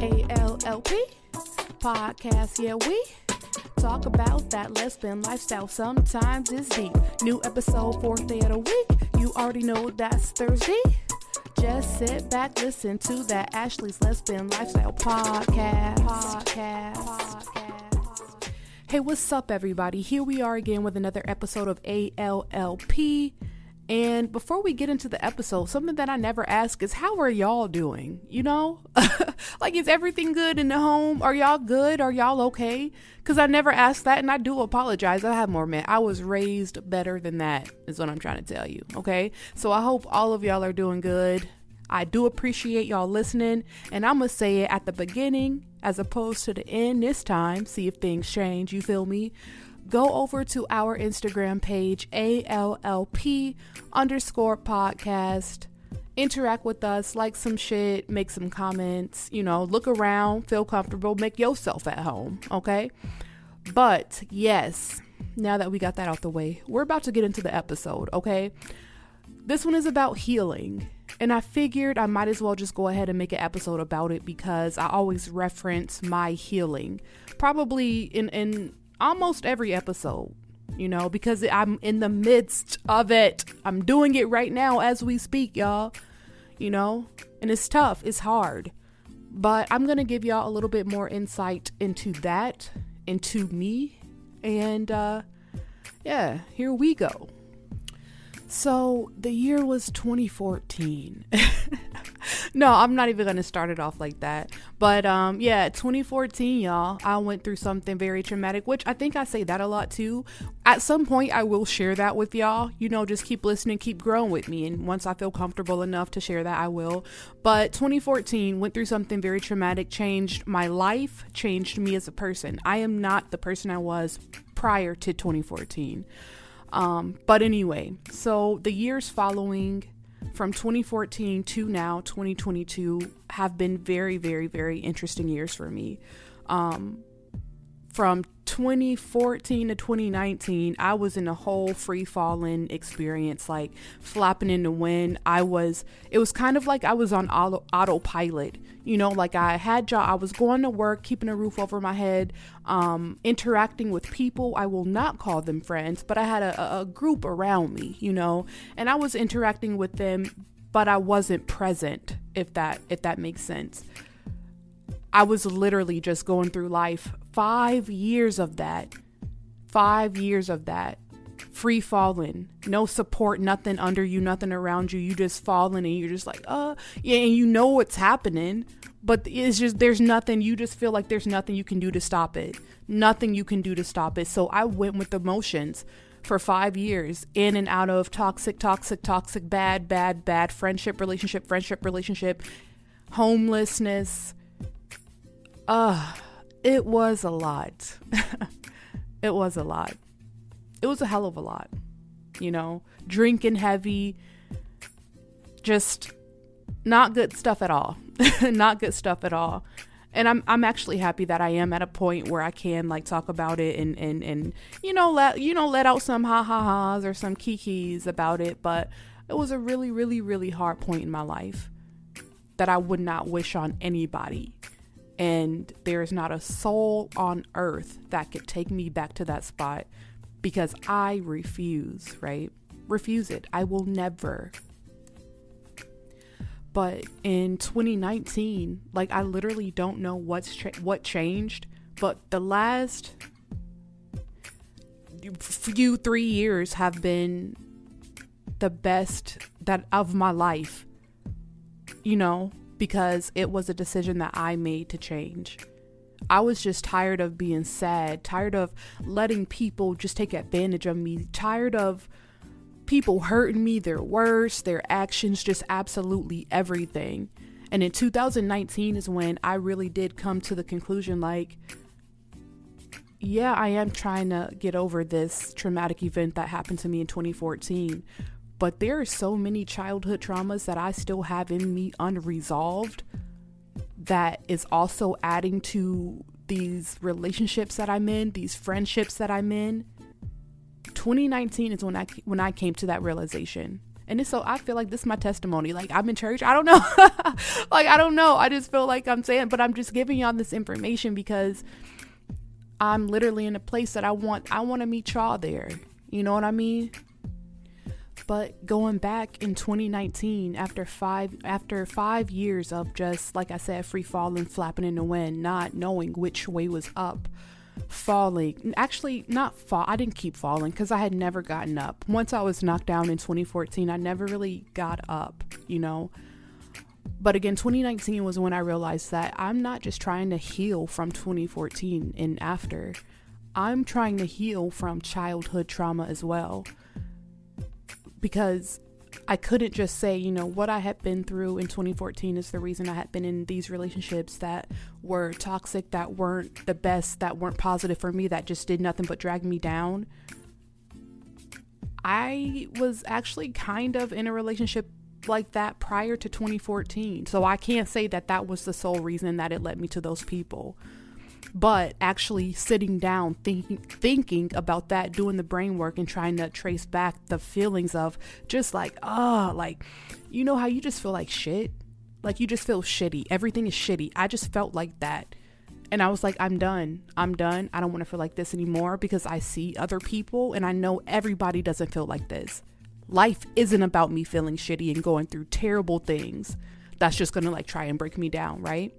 ALLP podcast, yeah, we talk about that lesbian lifestyle. Sometimes it's deep. New episode, fourth day of the week. You already know that's Thursday. Just sit back, listen to that Ashley's Lesbian Lifestyle podcast. Podcast. podcast. Hey, what's up, everybody? Here we are again with another episode of ALLP. And before we get into the episode, something that I never ask is how are y'all doing? You know? like is everything good in the home? Are y'all good? Are y'all okay? Cuz I never ask that and I do apologize. I have more men. I was raised better than that is what I'm trying to tell you, okay? So I hope all of y'all are doing good. I do appreciate y'all listening, and I'm gonna say it at the beginning as opposed to the end this time. See if things change. You feel me? Go over to our Instagram page, ALLP underscore podcast. Interact with us, like some shit, make some comments, you know, look around, feel comfortable, make yourself at home, okay? But yes, now that we got that out the way, we're about to get into the episode, okay? This one is about healing. And I figured I might as well just go ahead and make an episode about it because I always reference my healing. Probably in, in almost every episode, you know, because I'm in the midst of it. I'm doing it right now as we speak, y'all, you know, and it's tough, it's hard. But I'm going to give y'all a little bit more insight into that, into me, and uh, yeah, here we go. So the year was 2014. no, I'm not even gonna start it off like that. But um, yeah, 2014, y'all. I went through something very traumatic, which I think I say that a lot too. At some point, I will share that with y'all. You know, just keep listening, keep growing with me, and once I feel comfortable enough to share that, I will. But 2014 went through something very traumatic, changed my life, changed me as a person. I am not the person I was prior to 2014. Um, but anyway, so the years following from 2014 to now 2022 have been very, very, very interesting years for me. Um, from 2014 to 2019, I was in a whole free falling experience, like flapping in the wind. I was, it was kind of like I was on auto, autopilot, you know, like I had job, I was going to work, keeping a roof over my head, um, interacting with people. I will not call them friends, but I had a, a group around me, you know, and I was interacting with them, but I wasn't present, if that, if that makes sense. I was literally just going through life. Five years of that. Five years of that. Free falling. No support, nothing under you, nothing around you. You just falling and you're just like, uh, yeah, and you know what's happening. But it's just, there's nothing, you just feel like there's nothing you can do to stop it. Nothing you can do to stop it. So I went with emotions for five years in and out of toxic, toxic, toxic, bad, bad, bad friendship, relationship, friendship, relationship, homelessness uh, it was a lot. it was a lot. It was a hell of a lot. You know, drinking heavy, just not good stuff at all. not good stuff at all. And I'm I'm actually happy that I am at a point where I can like talk about it and and and you know let you know let out some ha ha ha's or some kikis about it, but it was a really really really hard point in my life that I would not wish on anybody and there is not a soul on earth that could take me back to that spot because I refuse, right? Refuse it. I will never. But in 2019, like I literally don't know what's cha- what changed, but the last few 3 years have been the best that of my life. You know, because it was a decision that I made to change. I was just tired of being sad, tired of letting people just take advantage of me, tired of people hurting me, their words, their actions, just absolutely everything. And in 2019 is when I really did come to the conclusion like, yeah, I am trying to get over this traumatic event that happened to me in 2014, but there are so many childhood traumas that I still have in me unresolved that is also adding to these relationships that I'm in, these friendships that I'm in. 2019 is when I when I came to that realization. And so I feel like this is my testimony. Like I'm in church. I don't know. like I don't know. I just feel like I'm saying, but I'm just giving y'all this information because I'm literally in a place that I want I want to meet y'all there. You know what I mean? But going back in 2019, after five after five years of just like I said, free falling, flapping in the wind, not knowing which way was up, falling. Actually, not fall. I didn't keep falling because I had never gotten up. Once I was knocked down in 2014, I never really got up. You know. But again, 2019 was when I realized that I'm not just trying to heal from 2014 and after. I'm trying to heal from childhood trauma as well because I couldn't just say, you know, what I had been through in 2014 is the reason I had been in these relationships that were toxic, that weren't the best, that weren't positive for me, that just did nothing but drag me down. I was actually kind of in a relationship like that prior to 2014. So I can't say that that was the sole reason that it led me to those people but actually sitting down thinking thinking about that doing the brain work and trying to trace back the feelings of just like oh like you know how you just feel like shit? Like you just feel shitty. Everything is shitty. I just felt like that. And i was like i'm done. I'm done. I don't want to feel like this anymore because i see other people and i know everybody doesn't feel like this. Life isn't about me feeling shitty and going through terrible things. That's just gonna like try and break me down right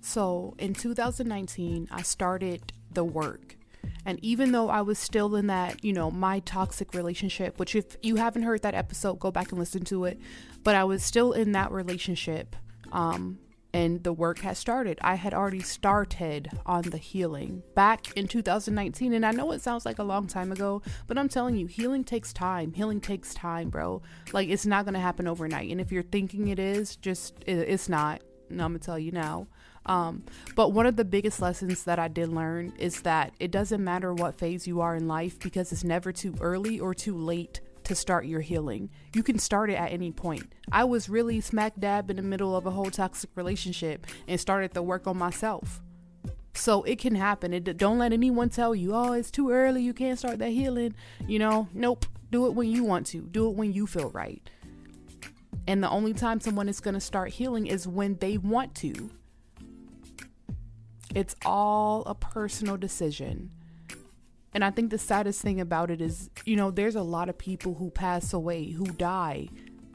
so in 2019, I started the work. And even though I was still in that, you know, my toxic relationship, which if you haven't heard that episode, go back and listen to it. But I was still in that relationship. Um, and the work has started. I had already started on the healing back in 2019. And I know it sounds like a long time ago, but I'm telling you, healing takes time. Healing takes time, bro. Like, it's not going to happen overnight. And if you're thinking it is, just, it's not. And I'm going to tell you now. Um, but one of the biggest lessons that I did learn is that it doesn't matter what phase you are in life because it's never too early or too late to start your healing. You can start it at any point. I was really smack dab in the middle of a whole toxic relationship and started the work on myself. So it can happen. It don't let anyone tell you, "Oh, it's too early. You can't start that healing." You know, nope. Do it when you want to. Do it when you feel right. And the only time someone is going to start healing is when they want to. It's all a personal decision. And I think the saddest thing about it is, you know, there's a lot of people who pass away, who die,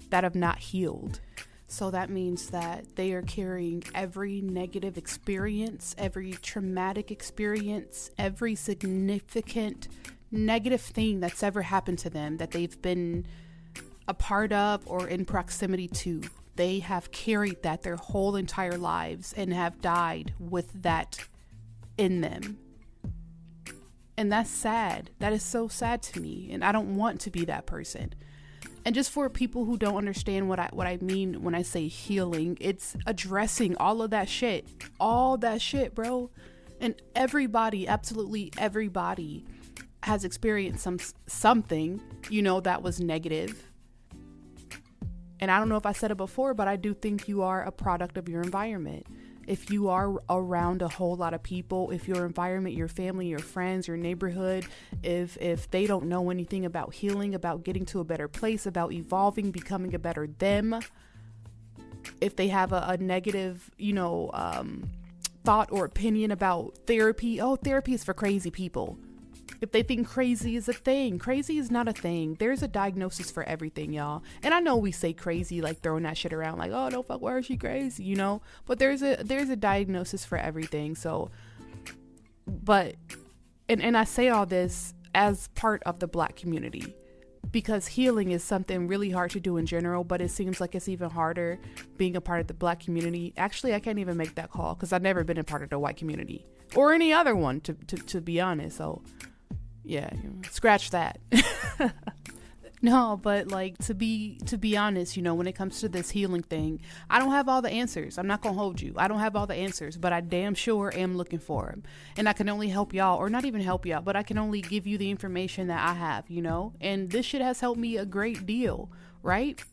that have not healed. So that means that they are carrying every negative experience, every traumatic experience, every significant negative thing that's ever happened to them that they've been a part of or in proximity to they have carried that their whole entire lives and have died with that in them. And that's sad. That is so sad to me. And I don't want to be that person. And just for people who don't understand what I what I mean when I say healing, it's addressing all of that shit. All that shit, bro. And everybody, absolutely everybody has experienced some something, you know, that was negative and I don't know if I said it before, but I do think you are a product of your environment. If you are around a whole lot of people, if your environment, your family, your friends, your neighborhood, if if they don't know anything about healing, about getting to a better place, about evolving, becoming a better them, if they have a, a negative, you know, um, thought or opinion about therapy, oh, therapy is for crazy people if they think crazy is a thing. Crazy is not a thing. There's a diagnosis for everything, y'all. And I know we say crazy like throwing that shit around like, "Oh, no fuck, why is she crazy?" you know? But there's a there's a diagnosis for everything. So but and and I say all this as part of the black community because healing is something really hard to do in general, but it seems like it's even harder being a part of the black community. Actually, I can't even make that call because I've never been a part of the white community or any other one, to, to, to be honest. So yeah, scratch that. no, but like to be to be honest, you know, when it comes to this healing thing, I don't have all the answers. I'm not gonna hold you. I don't have all the answers, but I damn sure am looking for them, and I can only help y'all, or not even help y'all, but I can only give you the information that I have, you know. And this shit has helped me a great deal, right?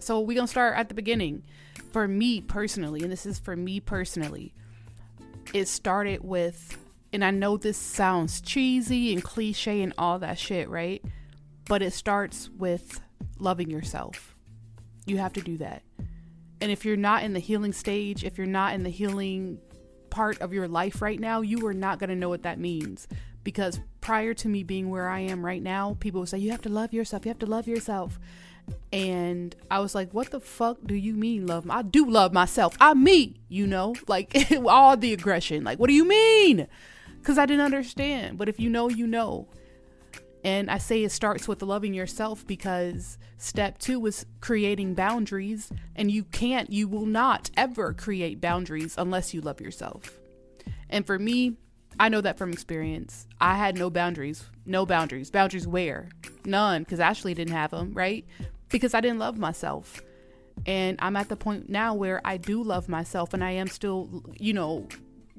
So we gonna start at the beginning. For me personally, and this is for me personally, it started with and I know this sounds cheesy and cliche and all that shit, right? But it starts with loving yourself. You have to do that. And if you're not in the healing stage, if you're not in the healing part of your life right now, you are not going to know what that means. Because prior to me being where I am right now, people would say, You have to love yourself. You have to love yourself. And I was like, What the fuck do you mean, love? I do love myself. I'm me, you know? Like, all the aggression. Like, what do you mean? Because I didn't understand. But if you know, you know. And I say it starts with loving yourself because step two is creating boundaries. And you can't, you will not ever create boundaries unless you love yourself. And for me, I know that from experience. I had no boundaries. No boundaries. Boundaries where? None, because Ashley didn't have them, right? Because I didn't love myself. And I'm at the point now where I do love myself and I am still, you know,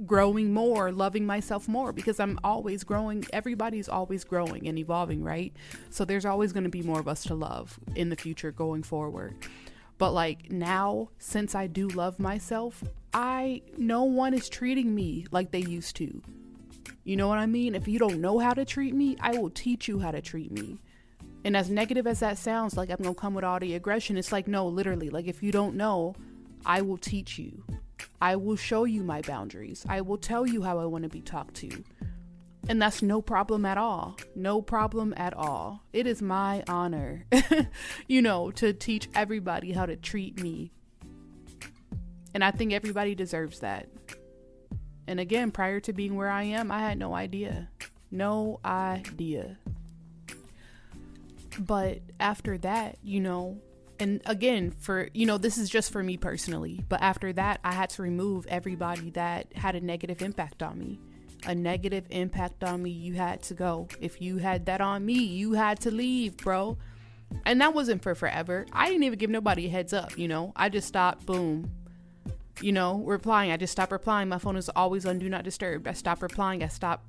growing more, loving myself more because I'm always growing. Everybody's always growing and evolving, right? So there's always going to be more of us to love in the future going forward. But like now, since I do love myself, I no one is treating me like they used to. You know what I mean? If you don't know how to treat me, I will teach you how to treat me. And as negative as that sounds, like I'm gonna come with all the aggression, it's like, no, literally, like if you don't know, I will teach you. I will show you my boundaries. I will tell you how I want to be talked to. And that's no problem at all. No problem at all. It is my honor, you know, to teach everybody how to treat me. And I think everybody deserves that. And again, prior to being where I am, I had no idea. No idea. But after that, you know, and again for you know this is just for me personally but after that i had to remove everybody that had a negative impact on me. A negative impact on me you had to go. If you had that on me you had to leave bro. And that wasn't for forever. I didn't even give nobody a heads up you know? I just stopped boom. You know replying. I just stopped replying. My phone is always on do not disturb. I stopped replying. I stopped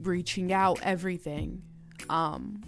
reaching out everything. Um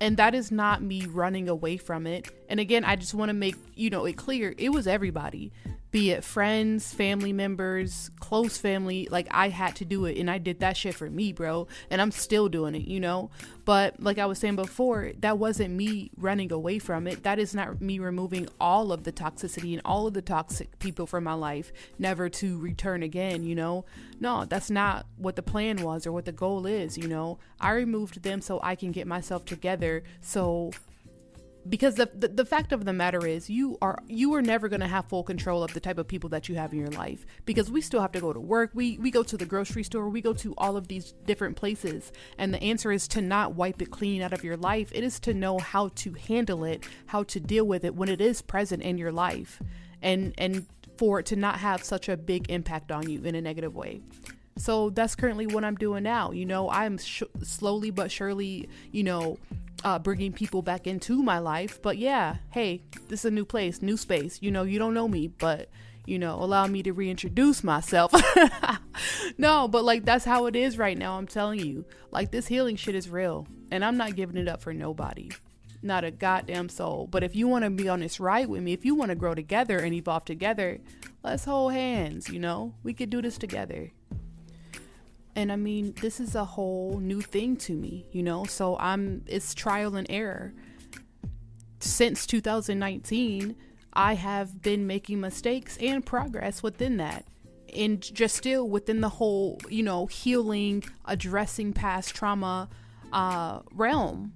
and that is not me running away from it and again i just want to make you know it clear it was everybody be it friends family members close family like i had to do it and i did that shit for me bro and i'm still doing it you know? But like i was saying before that wasn't me running away from it. That is not me removing all of the toxicity and all of the toxic people from my life never to return again you know? No that's not what the plan was or what the goal is you know? I removed them so i can get myself together so because the, the, the fact of the matter is you are you are never going to have full control of the type of people that you have in your life because we still have to go to work. We we go to the grocery store. We go to all of these different places. And the answer is to not wipe it clean out of your life. It is to know how to handle it how to deal with it when it is present in your life and and for it to not have such a big impact on you in a negative way. So that's currently what I'm doing now. You know, I'm sh- slowly but surely, you know, uh, bringing people back into my life. But yeah, hey, this is a new place, new space. You know, you don't know me, but you know, allow me to reintroduce myself. no, but like that's how it is right now. I'm telling you, like this healing shit is real, and I'm not giving it up for nobody. Not a goddamn soul. But if you want to be on this ride with me, if you want to grow together and evolve together, let's hold hands, you know? We could do this together. And I mean, this is a whole new thing to me, you know? So I'm, it's trial and error. Since 2019, I have been making mistakes and progress within that. And just still within the whole, you know, healing, addressing past trauma uh, realm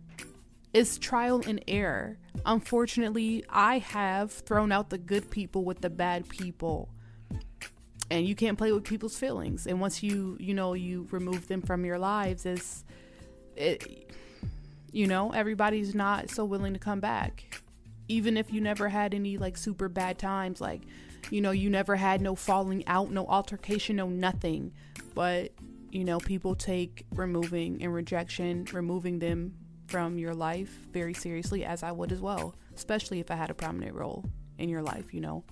is trial and error. Unfortunately, I have thrown out the good people with the bad people and you can't play with people's feelings. And once you you know you remove them from your lives is it you know everybody's not so willing to come back. Even if you never had any like super bad times like you know you never had no falling out no altercation no nothing. But you know people take removing and rejection removing them from your life very seriously as i would as well especially if i had a prominent role in your life you know.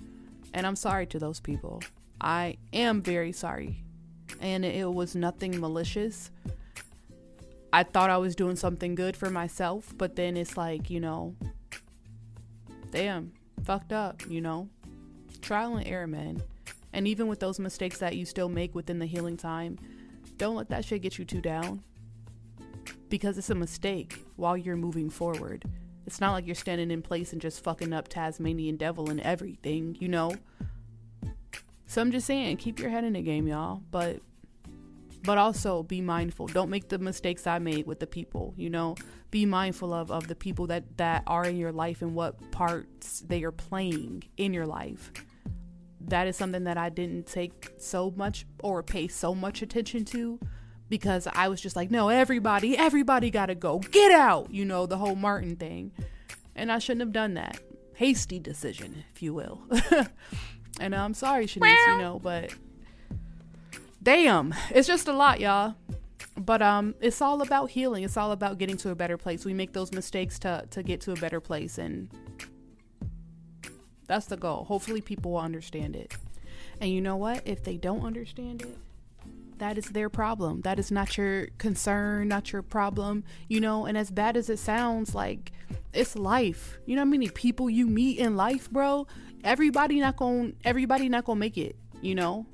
And i'm sorry to those people I am very sorry. And it was nothing malicious. I thought I was doing something good for myself, but then it's like, you know, damn, fucked up, you know? Trial and error, man. And even with those mistakes that you still make within the healing time, don't let that shit get you too down. Because it's a mistake while you're moving forward It's not like you're standing in place and just fucking up Tasmanian devil and everything, you know? So I'm just saying, keep your head in the game, y'all. But but also be mindful. Don't make the mistakes I made with the people, you know? Be mindful of, of the people that, that are in your life and what parts they are playing in your life. That is something that I didn't take so much or pay so much attention to because I was just like, no, everybody, everybody gotta go. Get out, you know, the whole Martin thing. And I shouldn't have done that. Hasty decision, if you will. and I'm sorry, Shanice, you know, but damn, it's just a lot, y'all. But um, it's all about healing. It's all about getting to a better place. We make those mistakes to to get to a better place, and that's the goal. Hopefully, people will understand it. And you know what? If they don't understand it, that is their problem. That is not your concern, not your problem, you know. And as bad as it sounds, like it's life. You know how many people you meet in life, bro? Everybody not gonna, everybody not gonna make it, you know.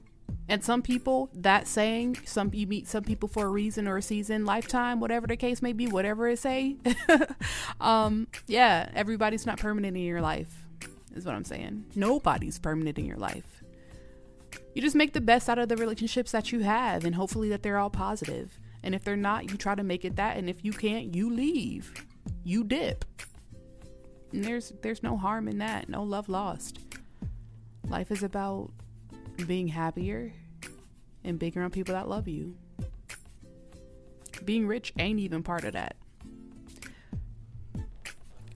And some people, that saying, some you meet some people for a reason or a season, lifetime, whatever the case may be, whatever it say. um, yeah, everybody's not permanent in your life, is what I'm saying. Nobody's permanent in your life. You just make the best out of the relationships that you have, and hopefully that they're all positive. And if they're not, you try to make it that. And if you can't, you leave. You dip. And there's there's no harm in that. No love lost. Life is about being happier and being around people that love you. Being rich ain't even part of that.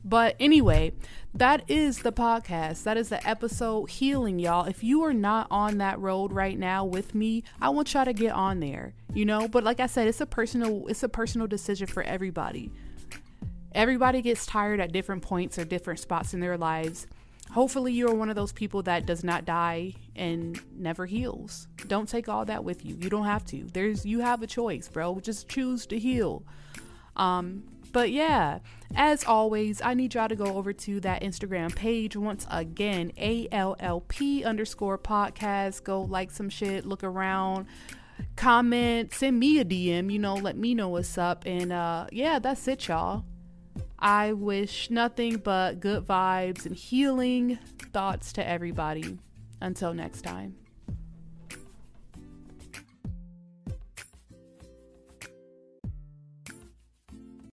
But anyway, that is the podcast. That is the episode healing, y'all. If you are not on that road right now with me, I want y'all to get on there. You know, but like I said, it's a personal it's a personal decision for everybody. Everybody gets tired at different points or different spots in their lives hopefully you're one of those people that does not die and never heals don't take all that with you you don't have to there's you have a choice bro just choose to heal um but yeah as always i need y'all to go over to that instagram page once again allp underscore podcast go like some shit look around comment send me a dm you know let me know what's up and uh yeah that's it y'all I wish nothing but good vibes and healing thoughts to everybody. Until next time.